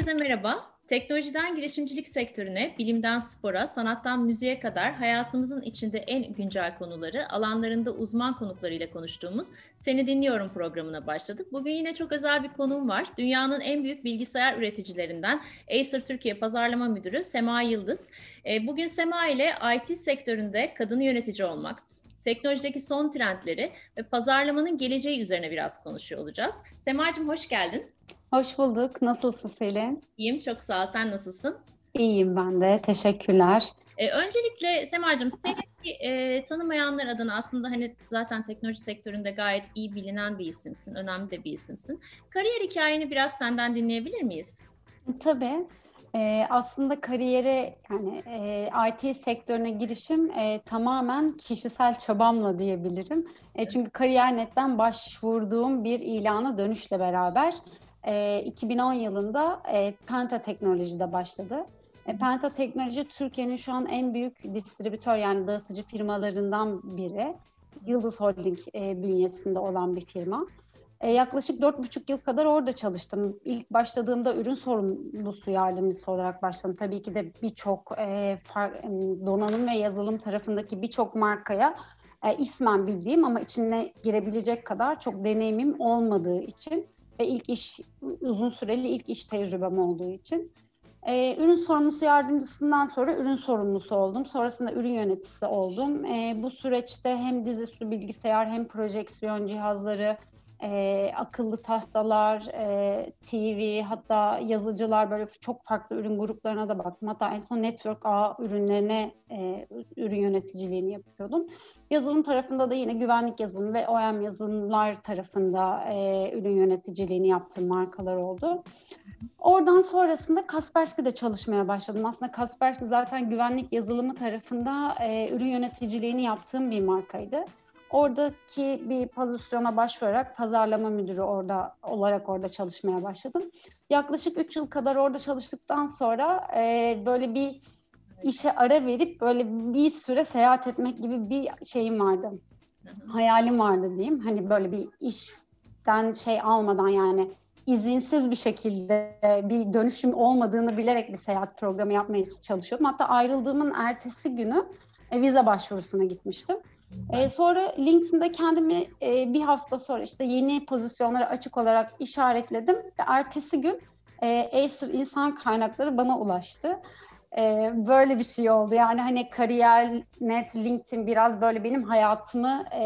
Herkese merhaba. Teknolojiden girişimcilik sektörüne, bilimden spora, sanattan müziğe kadar hayatımızın içinde en güncel konuları, alanlarında uzman konuklarıyla konuştuğumuz Seni Dinliyorum programına başladık. Bugün yine çok özel bir konuğum var. Dünyanın en büyük bilgisayar üreticilerinden Acer Türkiye Pazarlama Müdürü Sema Yıldız. E, bugün Sema ile IT sektöründe kadın yönetici olmak, teknolojideki son trendleri ve pazarlamanın geleceği üzerine biraz konuşuyor olacağız. Sema'cığım hoş geldin. Hoş bulduk. Nasılsın Selin? İyiyim, çok sağ ol. Sen nasılsın? İyiyim ben de. Teşekkürler. Ee, öncelikle Sema'cığım seni e, tanımayanlar adına aslında hani zaten teknoloji sektöründe gayet iyi bilinen bir isimsin, önemli de bir isimsin. Kariyer hikayeni biraz senden dinleyebilir miyiz? Tabii. E, aslında kariyere yani e, IT sektörüne girişim e, tamamen kişisel çabamla diyebilirim. E, çünkü Kariyer.net'ten başvurduğum bir ilana dönüşle beraber e, 2010 yılında e, Penta Teknoloji'de başladı. E, Penta Teknoloji Türkiye'nin şu an en büyük distribütör yani dağıtıcı firmalarından biri. Yıldız Holding e, bünyesinde olan bir firma. E, yaklaşık dört buçuk yıl kadar orada çalıştım. İlk başladığımda ürün sorumlusu yardımcısı olarak başladım. Tabii ki de birçok e, donanım ve yazılım tarafındaki birçok markaya e, ismen bildiğim ama içine girebilecek kadar çok deneyimim olmadığı için ve ilk iş uzun süreli ilk iş tecrübem olduğu için. Ee, ürün sorumlusu yardımcısından sonra ürün sorumlusu oldum. Sonrasında ürün yöneticisi oldum. Ee, bu süreçte hem dizüstü bilgisayar hem projeksiyon cihazları, e, akıllı tahtalar, e, TV, hatta yazıcılar böyle çok farklı ürün gruplarına da baktım. Hatta en son network ağ ürünlerine e, ürün yöneticiliğini yapıyordum. Yazılım tarafında da yine güvenlik yazılımı ve OEM yazılımlar tarafında e, ürün yöneticiliğini yaptığım markalar oldu. Oradan sonrasında Kaspersky'de çalışmaya başladım. Aslında Kaspersky zaten güvenlik yazılımı tarafında e, ürün yöneticiliğini yaptığım bir markaydı. Oradaki bir pozisyona başvurarak pazarlama müdürü orada olarak orada çalışmaya başladım. Yaklaşık 3 yıl kadar orada çalıştıktan sonra e, böyle bir işe ara verip böyle bir süre seyahat etmek gibi bir şeyim vardı. Hayalim vardı diyeyim. Hani böyle bir işten şey almadan yani izinsiz bir şekilde bir dönüşüm olmadığını bilerek bir seyahat programı yapmaya çalışıyordum. Hatta ayrıldığımın ertesi günü e, vize başvurusuna gitmiştim. E, sonra LinkedIn'de kendimi e, bir hafta sonra işte yeni pozisyonlara açık olarak işaretledim ve ertesi gün e, Acer insan kaynakları bana ulaştı. E, böyle bir şey oldu. Yani hani kariyer, net, LinkedIn biraz böyle benim hayatımı e,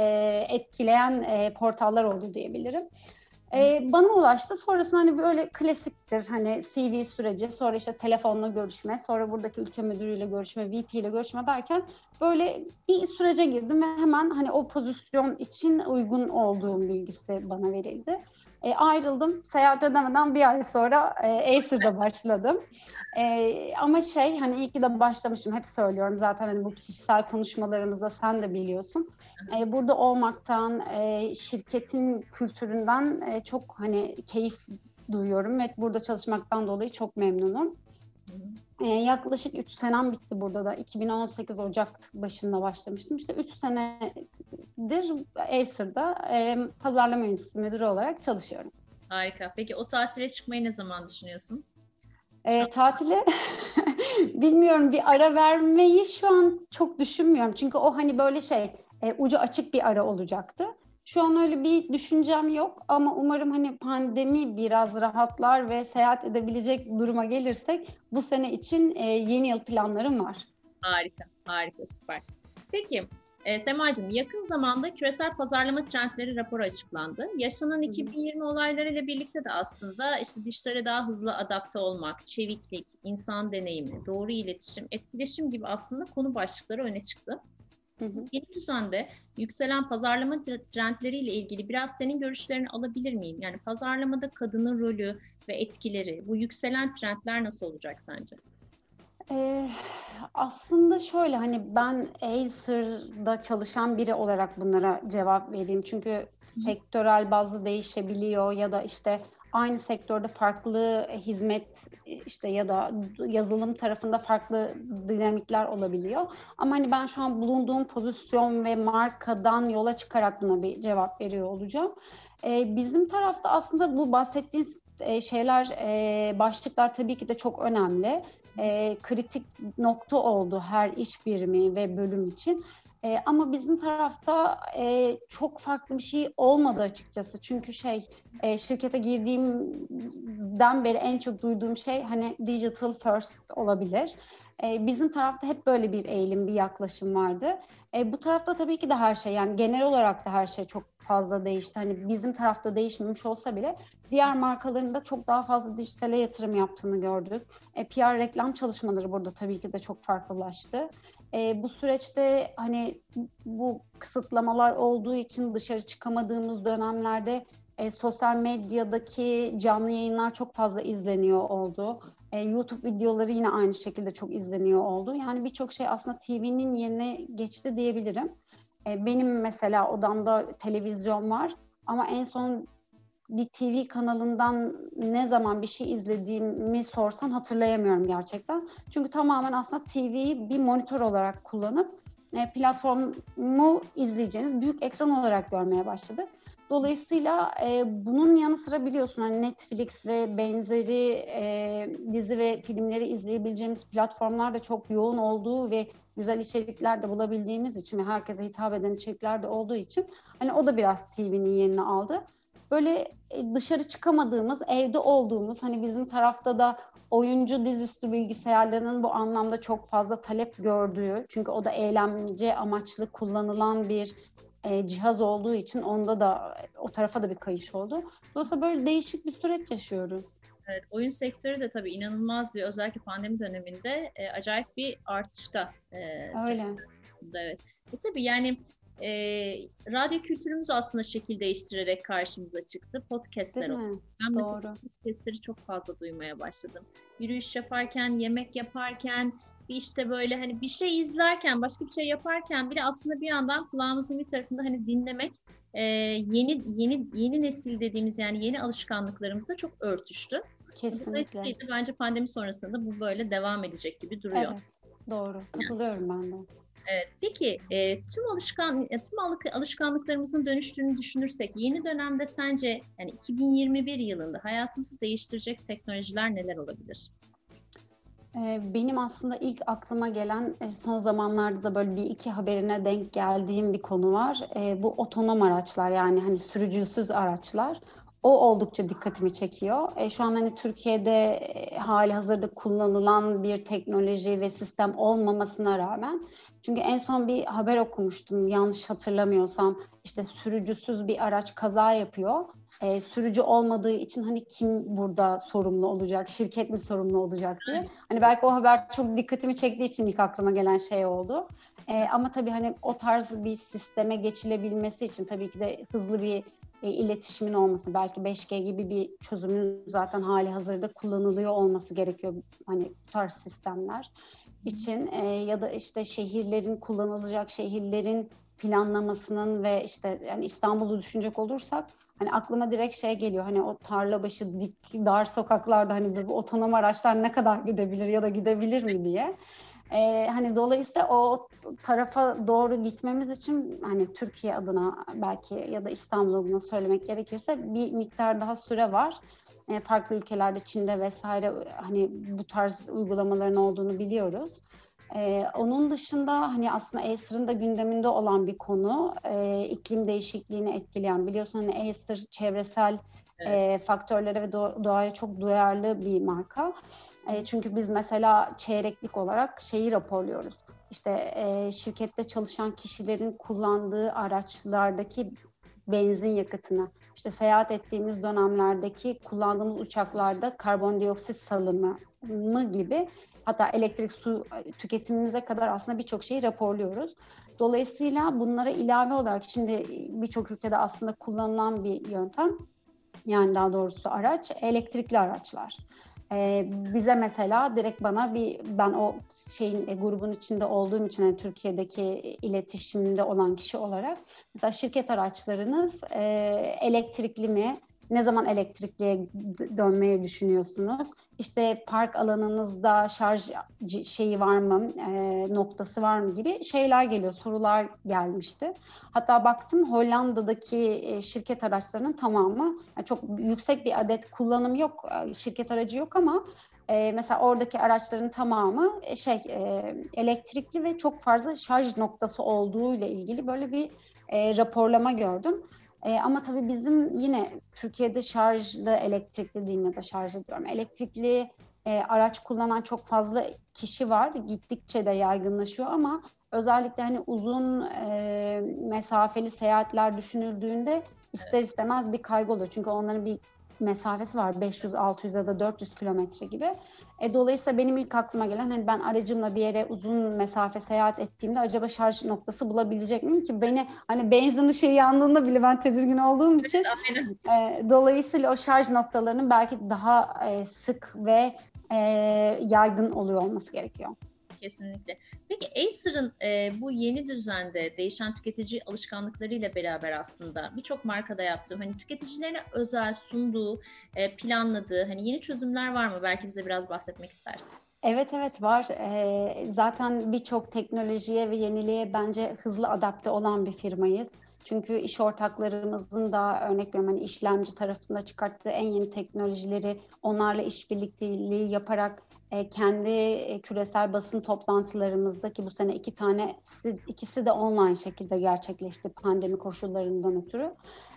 etkileyen e, portallar oldu diyebilirim. E, bana ulaştı. Sonrasında hani böyle klasiktir hani CV süreci, sonra işte telefonla görüşme, sonra buradaki ülke müdürüyle görüşme, VP ile görüşme derken böyle bir sürece girdim ve hemen hani o pozisyon için uygun olduğum bilgisi bana verildi. E, ayrıldım. Seyahat edemeden bir ay sonra e, Acer'da başladım. E, ama şey hani iyi ki de başlamışım. Hep söylüyorum zaten hani bu kişisel konuşmalarımızda sen de biliyorsun. E, burada olmaktan, e, şirketin kültüründen e, çok hani keyif duyuyorum ve burada çalışmaktan dolayı çok memnunum. Ee, yaklaşık 3 senem bitti burada da. 2018 Ocak başında başlamıştım. İşte 3 senedir Acer'da e, pazarlama yöneticisi müdürü olarak çalışıyorum. Harika. Peki o tatile çıkmayı ne zaman düşünüyorsun? E, tatile bilmiyorum bir ara vermeyi şu an çok düşünmüyorum. Çünkü o hani böyle şey e, ucu açık bir ara olacaktı. Şu an öyle bir düşüncem yok ama umarım hani pandemi biraz rahatlar ve seyahat edebilecek duruma gelirsek bu sene için e, yeni yıl planlarım var. Harika, harika, süper. Peki e, Semacığım yakın zamanda küresel pazarlama trendleri raporu açıklandı. Yaşanan 2020 olaylarıyla birlikte de aslında işte dişlere daha hızlı adapte olmak, çeviklik, insan deneyimi, doğru iletişim, etkileşim gibi aslında konu başlıkları öne çıktı. Hı hı. Yeni düzende yükselen pazarlama trendleriyle ilgili biraz senin görüşlerini alabilir miyim? Yani pazarlamada kadının rolü ve etkileri, bu yükselen trendler nasıl olacak sence? Ee, aslında şöyle hani ben Acer'da çalışan biri olarak bunlara cevap vereyim. Çünkü sektörel bazı değişebiliyor ya da işte aynı sektörde farklı hizmet işte ya da yazılım tarafında farklı dinamikler olabiliyor. Ama hani ben şu an bulunduğum pozisyon ve markadan yola çıkarak buna bir cevap veriyor olacağım. E, bizim tarafta aslında bu bahsettiğiniz e, şeyler, e, başlıklar tabii ki de çok önemli. E, kritik nokta oldu her iş birimi ve bölüm için. E, ama bizim tarafta e, çok farklı bir şey olmadı açıkçası. Çünkü şey e, şirkete girdiğimden beri en çok duyduğum şey hani digital first olabilir. E, bizim tarafta hep böyle bir eğilim, bir yaklaşım vardı. E, bu tarafta tabii ki de her şey yani genel olarak da her şey çok fazla değişti. Hani bizim tarafta değişmemiş olsa bile diğer markaların da çok daha fazla dijitale yatırım yaptığını gördük. E, PR reklam çalışmaları burada tabii ki de çok farklılaştı. E, bu süreçte hani bu kısıtlamalar olduğu için dışarı çıkamadığımız dönemlerde e, sosyal medyadaki canlı yayınlar çok fazla izleniyor oldu. E, YouTube videoları yine aynı şekilde çok izleniyor oldu. Yani birçok şey aslında TV'nin yerine geçti diyebilirim. E, benim mesela odamda televizyon var ama en son bir TV kanalından ne zaman bir şey izlediğimi sorsan hatırlayamıyorum gerçekten. Çünkü tamamen aslında TV'yi bir monitör olarak kullanıp e, platformu izleyeceğiniz büyük ekran olarak görmeye başladık. Dolayısıyla e, bunun yanı sıra biliyorsun hani Netflix ve benzeri e, dizi ve filmleri izleyebileceğimiz platformlar da çok yoğun olduğu ve güzel içerikler de bulabildiğimiz için ve herkese hitap eden içerikler de olduğu için hani o da biraz TV'nin yerini aldı. Böyle e, dışarı çıkamadığımız, evde olduğumuz hani bizim tarafta da oyuncu dizüstü bilgisayarlarının bu anlamda çok fazla talep gördüğü çünkü o da eğlence amaçlı kullanılan bir e, cihaz olduğu için onda da o tarafa da bir kayış oldu. Dolayısıyla böyle değişik bir süreç yaşıyoruz. Evet, oyun sektörü de tabii inanılmaz bir özellikle pandemi döneminde e, acayip bir artışta. E, Öyle. Evet. E, tabii yani e, radyo kültürümüz aslında şekil değiştirerek karşımıza çıktı. Podcastler oldu. Ben mesela Doğru. podcastleri çok fazla duymaya başladım. Yürüyüş yaparken, yemek yaparken, bir işte böyle hani bir şey izlerken, başka bir şey yaparken bile aslında bir yandan kulağımızın bir tarafında hani dinlemek e, yeni yeni yeni nesil dediğimiz yani yeni alışkanlıklarımızla çok örtüştü. Kesinlikle. Bence pandemi sonrasında bu böyle devam edecek gibi duruyor. Evet, doğru. Katılıyorum ben de. Evet, peki e, tüm alışkan e, tüm alışkanlıklarımızın dönüştüğünü düşünürsek yeni dönemde sence yani 2021 yılında hayatımızı değiştirecek teknolojiler neler olabilir? Benim aslında ilk aklıma gelen son zamanlarda da böyle bir iki haberine denk geldiğim bir konu var. Bu otonom araçlar yani hani sürücüsüz araçlar. O oldukça dikkatimi çekiyor. Şu an hani Türkiye'de hali hazırda kullanılan bir teknoloji ve sistem olmamasına rağmen çünkü en son bir haber okumuştum yanlış hatırlamıyorsam işte sürücüsüz bir araç kaza yapıyor e, sürücü olmadığı için hani kim burada sorumlu olacak, şirket mi sorumlu olacak diye. Hani belki o haber çok dikkatimi çektiği için ilk aklıma gelen şey oldu. E, ama tabii hani o tarz bir sisteme geçilebilmesi için tabii ki de hızlı bir e, iletişimin olması, belki 5G gibi bir çözümün zaten hali hazırda kullanılıyor olması gerekiyor hani bu tarz sistemler için e, ya da işte şehirlerin kullanılacak şehirlerin planlamasının ve işte yani İstanbul'u düşünecek olursak hani aklıma direkt şey geliyor hani o tarla başı dik dar sokaklarda hani bu otonom araçlar ne kadar gidebilir ya da gidebilir mi diye. Ee, hani dolayısıyla o tarafa doğru gitmemiz için hani Türkiye adına belki ya da İstanbul adına söylemek gerekirse bir miktar daha süre var. Ee, farklı ülkelerde Çin'de vesaire hani bu tarz uygulamaların olduğunu biliyoruz. Ee, onun dışında hani aslında Acer'ın da gündeminde olan bir konu e, iklim değişikliğini etkileyen. Biliyorsun hani Acer çevresel evet. e, faktörlere ve doğaya çok duyarlı bir marka. E, çünkü biz mesela çeyreklik olarak şeyi raporluyoruz. İşte e, şirkette çalışan kişilerin kullandığı araçlardaki benzin yakıtını, işte seyahat ettiğimiz dönemlerdeki kullandığımız uçaklarda karbondioksit salımı gibi hatta elektrik su tüketimimize kadar aslında birçok şeyi raporluyoruz. Dolayısıyla bunlara ilave olarak şimdi birçok ülkede aslında kullanılan bir yöntem yani daha doğrusu araç elektrikli araçlar. Ee, bize mesela direkt bana bir ben o şeyin e, grubun içinde olduğum için yani Türkiye'deki iletişimde olan kişi olarak mesela şirket araçlarınız e, elektrikli mi ne zaman elektrikliye dönmeyi düşünüyorsunuz? İşte park alanınızda şarj şeyi var mı, e, noktası var mı gibi şeyler geliyor, sorular gelmişti. Hatta baktım Hollanda'daki e, şirket araçlarının tamamı yani çok yüksek bir adet kullanım yok, e, şirket aracı yok ama e, mesela oradaki araçların tamamı e, şey e, elektrikli ve çok fazla şarj noktası olduğu ile ilgili böyle bir e, raporlama gördüm. E, ama tabii bizim yine Türkiye'de şarjlı, elektrikli diyeyim ya da şarjlı diyorum. Elektrikli e, araç kullanan çok fazla kişi var. Gittikçe de yaygınlaşıyor ama özellikle hani uzun e, mesafeli seyahatler düşünüldüğünde ister istemez bir kaygı oluyor. Çünkü onların bir mesafesi var. 500, 600 ya da 400 kilometre gibi. E, dolayısıyla benim ilk aklıma gelen hani ben aracımla bir yere uzun mesafe seyahat ettiğimde acaba şarj noktası bulabilecek miyim ki? Beni hani benzin ışığı yandığında bile ben tedirgin olduğum için e, dolayısıyla o şarj noktalarının belki daha e, sık ve e, yaygın oluyor olması gerekiyor kesinlikle. Peki Acer'ın e, bu yeni düzende değişen tüketici alışkanlıklarıyla beraber aslında birçok markada yaptığı, hani tüketicilerine özel sunduğu, e, planladığı hani yeni çözümler var mı? Belki bize biraz bahsetmek istersin. Evet evet var. Ee, zaten birçok teknolojiye ve yeniliğe bence hızlı adapte olan bir firmayız. Çünkü iş ortaklarımızın da örnek veriyorum hani işlemci tarafında çıkarttığı en yeni teknolojileri onlarla işbirlikteliği yaparak kendi e, küresel basın toplantılarımızdaki bu sene iki tane ikisi de online şekilde gerçekleşti pandemi koşullarından ötürü.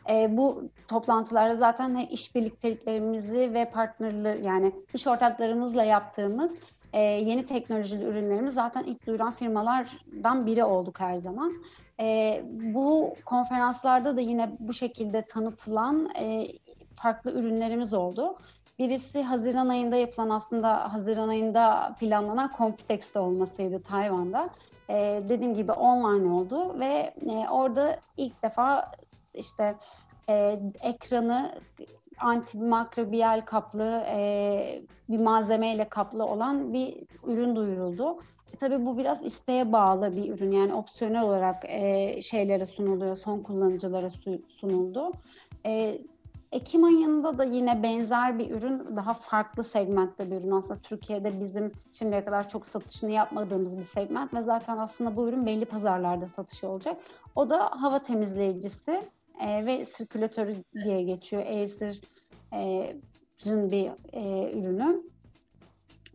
E, bu toplantılarda zaten iş birlikteliklerimizi ve partnerler yani iş ortaklarımızla yaptığımız e, yeni teknolojili ürünlerimiz zaten ilk duyuran firmalardan biri olduk her zaman. E, bu konferanslarda da yine bu şekilde tanıtılan e, farklı ürünlerimiz oldu. Birisi Haziran ayında yapılan aslında Haziran ayında planlanan Computex'te olmasıydı Tayvan'da. Ee, dediğim gibi online oldu ve e, orada ilk defa işte e, ekranı antimikrobiyal kaplı e, bir malzemeyle kaplı olan bir ürün duyuruldu. E, tabii bu biraz isteğe bağlı bir ürün yani opsiyonel olarak e, şeylere sunuluyor, son kullanıcılara sunuldu. E, Ekim ayında da yine benzer bir ürün, daha farklı segmentte bir ürün aslında. Türkiye'de bizim şimdiye kadar çok satışını yapmadığımız bir segment ve zaten aslında bu ürün belli pazarlarda satışı olacak. O da hava temizleyicisi e, ve sirkülatörü diye geçiyor. Acer'ın bir e, ürünü.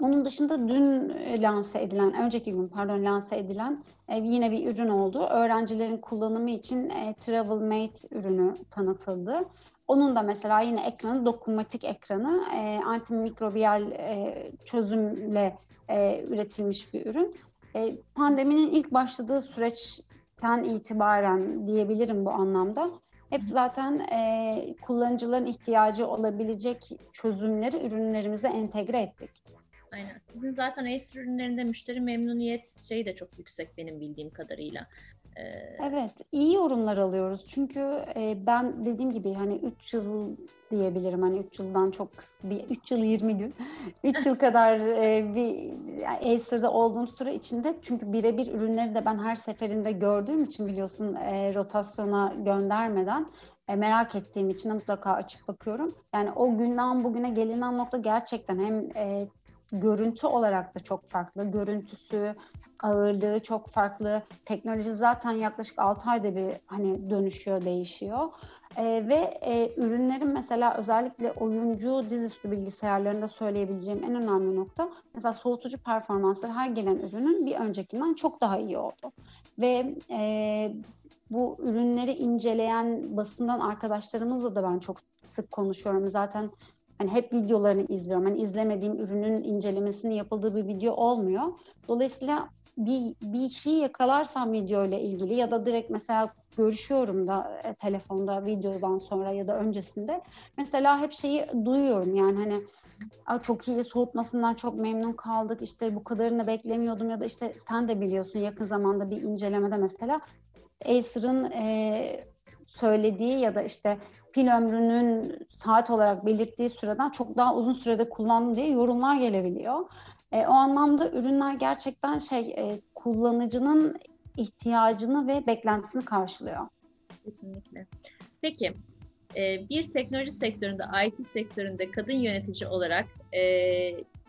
Onun dışında dün lanse edilen, önceki gün pardon lanse edilen e, yine bir ürün oldu. Öğrencilerin kullanımı için e, Travel Mate ürünü tanıtıldı. Onun da mesela yine ekranı dokunmatik ekranı e, antimikrobiyal e, çözümle e, üretilmiş bir ürün. E, pandeminin ilk başladığı süreçten itibaren diyebilirim bu anlamda. Hep zaten e, kullanıcıların ihtiyacı olabilecek çözümleri ürünlerimize entegre ettik. Aynen. Sizin zaten Acer ürünlerinde müşteri memnuniyet şeyi de çok yüksek benim bildiğim kadarıyla. Evet, iyi yorumlar alıyoruz. Çünkü e, ben dediğim gibi hani 3 yıl diyebilirim. Hani 3 yıldan çok kısa, bir 3 yıl 20 gün. 3 yıl kadar e, bir Acer'da olduğum süre içinde çünkü birebir ürünleri de ben her seferinde gördüğüm için biliyorsun e, rotasyona göndermeden merak ettiğim için mutlaka açıp bakıyorum. Yani o günden bugüne gelinen nokta gerçekten hem görüntü olarak da çok farklı. Görüntüsü, ağırlığı çok farklı. Teknoloji zaten yaklaşık 6 ayda bir hani dönüşüyor, değişiyor. E, ve e, ürünlerin mesela özellikle oyuncu dizüstü bilgisayarlarında söyleyebileceğim en önemli nokta mesela soğutucu performansları her gelen ürünün bir öncekinden çok daha iyi oldu. Ve e, bu ürünleri inceleyen basından arkadaşlarımızla da ben çok sık konuşuyorum. Zaten hani hep videolarını izliyorum. Hani izlemediğim ürünün incelemesini yapıldığı bir video olmuyor. Dolayısıyla bir, bir şey yakalarsam video ile ilgili ya da direkt mesela görüşüyorum da e, telefonda videodan sonra ya da öncesinde mesela hep şeyi duyuyorum yani hani çok iyi soğutmasından çok memnun kaldık işte bu kadarını beklemiyordum ya da işte sen de biliyorsun yakın zamanda bir incelemede mesela Acer'ın e, söylediği ya da işte pil ömrünün saat olarak belirttiği süreden çok daha uzun sürede kullandım diye yorumlar gelebiliyor. E, o anlamda ürünler gerçekten şey e, kullanıcının ihtiyacını ve beklentisini karşılıyor. Kesinlikle. Peki e, bir teknoloji sektöründe, IT sektöründe kadın yönetici olarak e,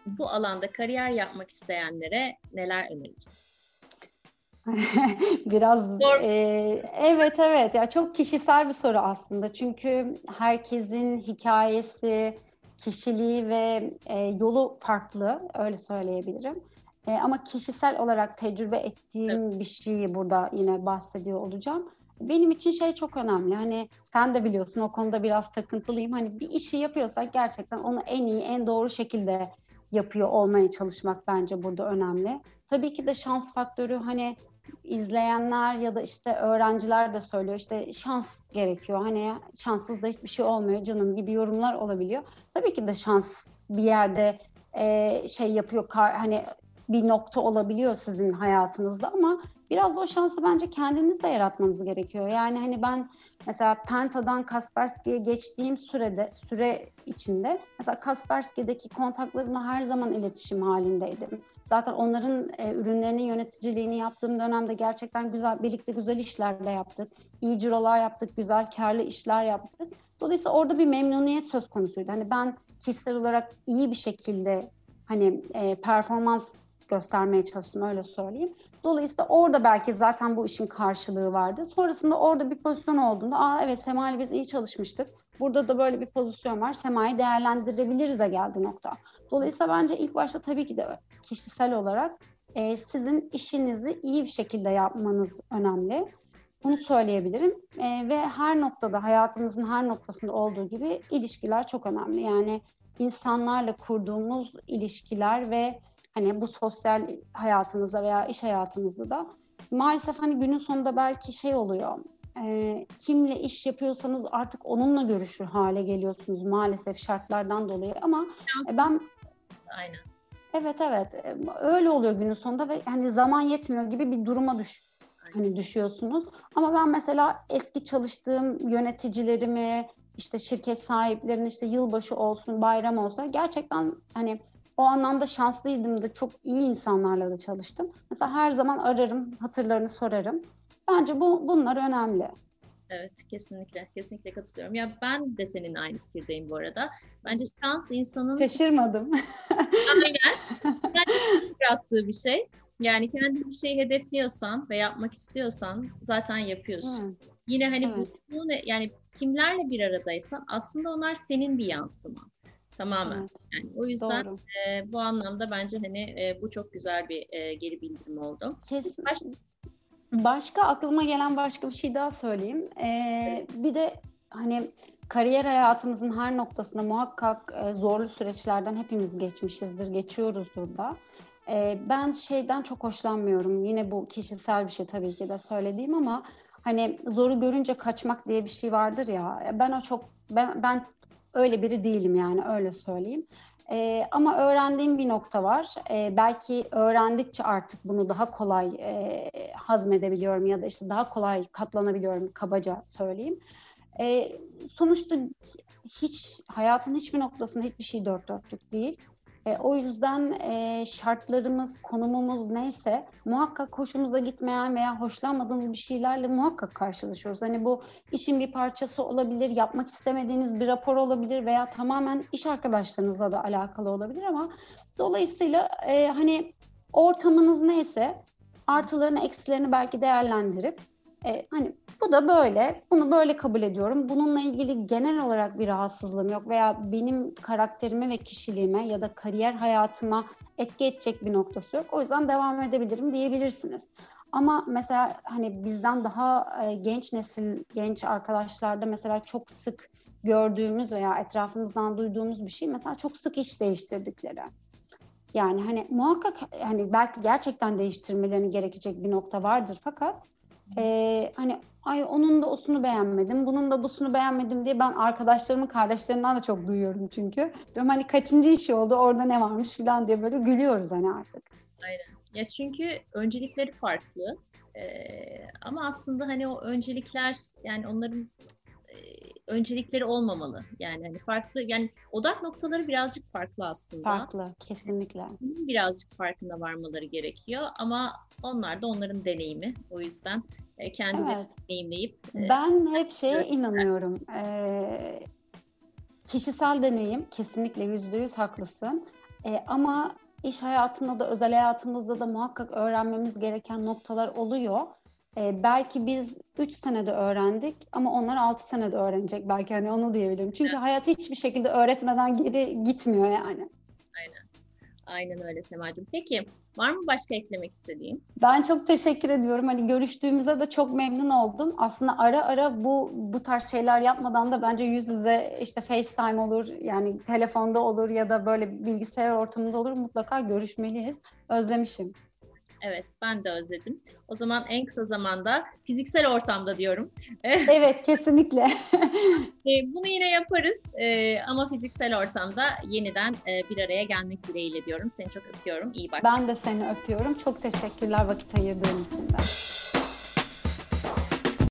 bu alanda kariyer yapmak isteyenlere neler önerirsin? Biraz e, evet evet ya çok kişisel bir soru aslında çünkü herkesin hikayesi, kişiliği ve e, yolu farklı öyle söyleyebilirim. E, ama kişisel olarak tecrübe ettiğim evet. bir şeyi burada yine bahsediyor olacağım. Benim için şey çok önemli. Hani sen de biliyorsun o konuda biraz takıntılıyım. Hani bir işi yapıyorsak gerçekten onu en iyi, en doğru şekilde yapıyor olmaya çalışmak bence burada önemli. Tabii ki de şans faktörü hani izleyenler ya da işte öğrenciler de söylüyor işte şans gerekiyor. Hani şanssız da hiçbir şey olmuyor canım gibi yorumlar olabiliyor. Tabii ki de şans bir yerde e, şey yapıyor hani bir nokta olabiliyor sizin hayatınızda ama biraz o şansı bence kendiniz de yaratmanız gerekiyor. Yani hani ben mesela Penta'dan Kaspersky'ye geçtiğim sürede süre içinde mesela Kaspersky'deki kontaklarımla her zaman iletişim halindeydim. Zaten onların e, ürünlerinin yöneticiliğini yaptığım dönemde gerçekten güzel, birlikte güzel işler de yaptık. İyi cirolar yaptık, güzel karlı işler yaptık. Dolayısıyla orada bir memnuniyet söz konusuydu. Hani ben kişisel olarak iyi bir şekilde hani e, performans göstermeye çalıştım öyle söyleyeyim. Dolayısıyla orada belki zaten bu işin karşılığı vardı. Sonrasında orada bir pozisyon olduğunda aa evet Sema biz iyi çalışmıştık. Burada da böyle bir pozisyon var. Sema'yı değerlendirebiliriz de geldi nokta. Dolayısıyla bence ilk başta tabii ki de kişisel olarak e, sizin işinizi iyi bir şekilde yapmanız önemli. Bunu söyleyebilirim. E, ve her noktada, hayatımızın her noktasında olduğu gibi ilişkiler çok önemli. Yani insanlarla kurduğumuz ilişkiler ve hani bu sosyal hayatımızda veya iş hayatımızda da maalesef hani günün sonunda belki şey oluyor. E, kimle iş yapıyorsanız artık onunla görüşür hale geliyorsunuz maalesef şartlardan dolayı ama e, ben aynen. Evet evet e, öyle oluyor günün sonunda ve hani zaman yetmiyor gibi bir duruma düş hani düşüyorsunuz. Ama ben mesela eski çalıştığım yöneticilerimi işte şirket sahiplerini işte yılbaşı olsun bayram olsa gerçekten hani o anlamda şanslıydım da çok iyi insanlarla da çalıştım. Mesela her zaman ararım, hatırlarını sorarım. Bence bu bunlar önemli. Evet, kesinlikle. Kesinlikle katılıyorum. Ya ben de senin aynı fikirdeyim bu arada. Bence şans insanın... Şaşırmadım. Aynen. Bence yarattığı bir şey. Yani kendi bir şeyi hedefliyorsan ve yapmak istiyorsan zaten yapıyorsun. Hmm. Yine hani evet. bu, yani kimlerle bir aradaysan aslında onlar senin bir yansıma. Tamamen. Evet. Yani o yüzden e, bu anlamda bence hani e, bu çok güzel bir e, geri bildirim oldu. Kesin. Baş... Başka aklıma gelen başka bir şey daha söyleyeyim. Ee, bir de hani kariyer hayatımızın her noktasında muhakkak e, zorlu süreçlerden hepimiz geçmişizdir, geçiyoruzdur da. E, ben şeyden çok hoşlanmıyorum. Yine bu kişisel bir şey tabii ki de söylediğim ama hani zoru görünce kaçmak diye bir şey vardır ya. Ben o çok ben ben öyle biri değilim yani öyle söyleyeyim. E, ama öğrendiğim bir nokta var. E, belki öğrendikçe artık bunu daha kolay e, hazmedebiliyorum ya da işte daha kolay katlanabiliyorum kabaca söyleyeyim. E, sonuçta hiç hayatın hiçbir noktasında hiçbir şey dört dörtlük değil. E, o yüzden e, şartlarımız, konumumuz neyse muhakkak hoşumuza gitmeyen veya hoşlanmadığımız bir şeylerle muhakkak karşılaşıyoruz. Hani bu işin bir parçası olabilir, yapmak istemediğiniz bir rapor olabilir veya tamamen iş arkadaşlarınızla da alakalı olabilir ama dolayısıyla e, hani ortamınız neyse artılarını eksilerini belki değerlendirip e, hani bu da böyle, bunu böyle kabul ediyorum. Bununla ilgili genel olarak bir rahatsızlığım yok veya benim karakterime ve kişiliğime ya da kariyer hayatıma etki edecek bir noktası yok. O yüzden devam edebilirim diyebilirsiniz. Ama mesela hani bizden daha e, genç nesil, genç arkadaşlarda mesela çok sık gördüğümüz veya etrafımızdan duyduğumuz bir şey mesela çok sık iş değiştirdikleri. Yani hani muhakkak hani belki gerçekten değiştirmelerinin gerekecek bir nokta vardır fakat e, hani ay onun da osunu beğenmedim, bunun da busunu beğenmedim diye ben arkadaşlarımın kardeşlerimden de çok duyuyorum çünkü. Diyorum hani kaçıncı işi oldu, orada ne varmış falan diye böyle gülüyoruz hani artık. Aynen. Ya çünkü öncelikleri farklı. Ee, ama aslında hani o öncelikler yani onların e, öncelikleri olmamalı. Yani hani farklı yani odak noktaları birazcık farklı aslında. Farklı kesinlikle. Birazcık farkında varmaları gerekiyor ama onlar da onların deneyimi. O yüzden e, kendileri Evet. deneyimleyip e, Ben hep şeye inanıyorum. Ee, kişisel deneyim kesinlikle yüzde yüz haklısın. Ee, ama iş hayatında da özel hayatımızda da muhakkak öğrenmemiz gereken noktalar oluyor. Ee, belki biz 3 senede öğrendik ama onlar 6 senede öğrenecek belki hani onu diyebilirim. Çünkü hayat hiçbir şekilde öğretmeden geri gitmiyor yani. Aynen öyle Semacığım. Peki var mı başka eklemek istediğin? Ben çok teşekkür ediyorum. Hani görüştüğümüze de çok memnun oldum. Aslında ara ara bu bu tarz şeyler yapmadan da bence yüz yüze işte FaceTime olur, yani telefonda olur ya da böyle bilgisayar ortamında olur mutlaka görüşmeliyiz. Özlemişim. Evet ben de özledim. O zaman en kısa zamanda fiziksel ortamda diyorum. Evet, kesinlikle. E, bunu yine yaparız E, ama fiziksel ortamda yeniden e, bir araya gelmek dileğiyle diyorum. Seni çok öpüyorum. İyi bak. Ben de seni öpüyorum. Çok teşekkürler vakit ayırdığın için de.